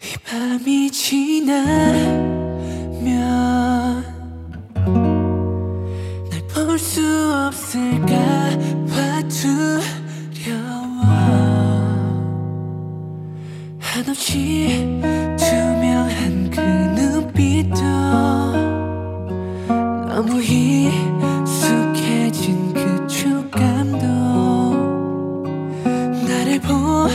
이 밤이 지나면 날 볼 수 없을까 봐 두려워. 한없이 투명한 그 눈빛도 너무 익숙해진 그 촉감도 나를 보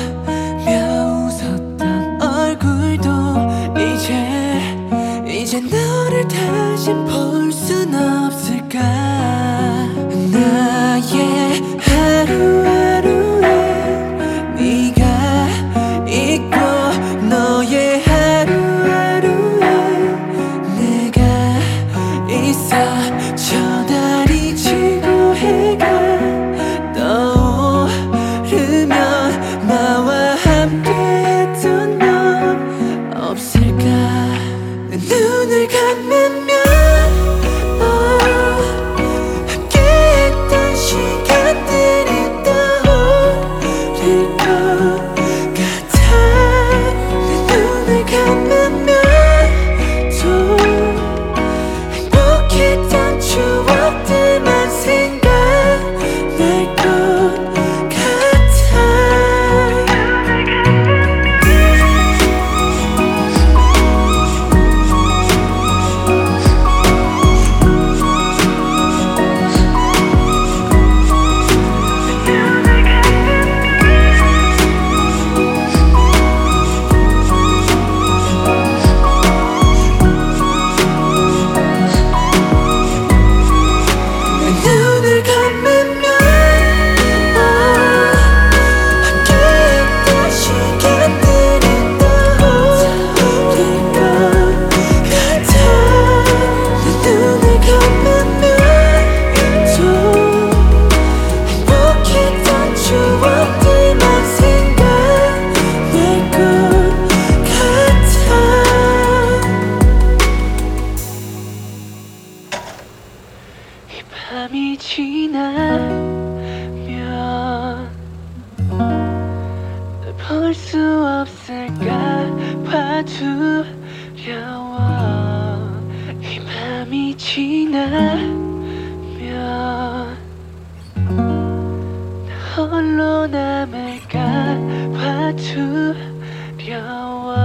Lisa. 밤이 지나면 볼 수 없을까 봐 두려워. 이 밤이 지나면 홀로 남을까 봐 두려워.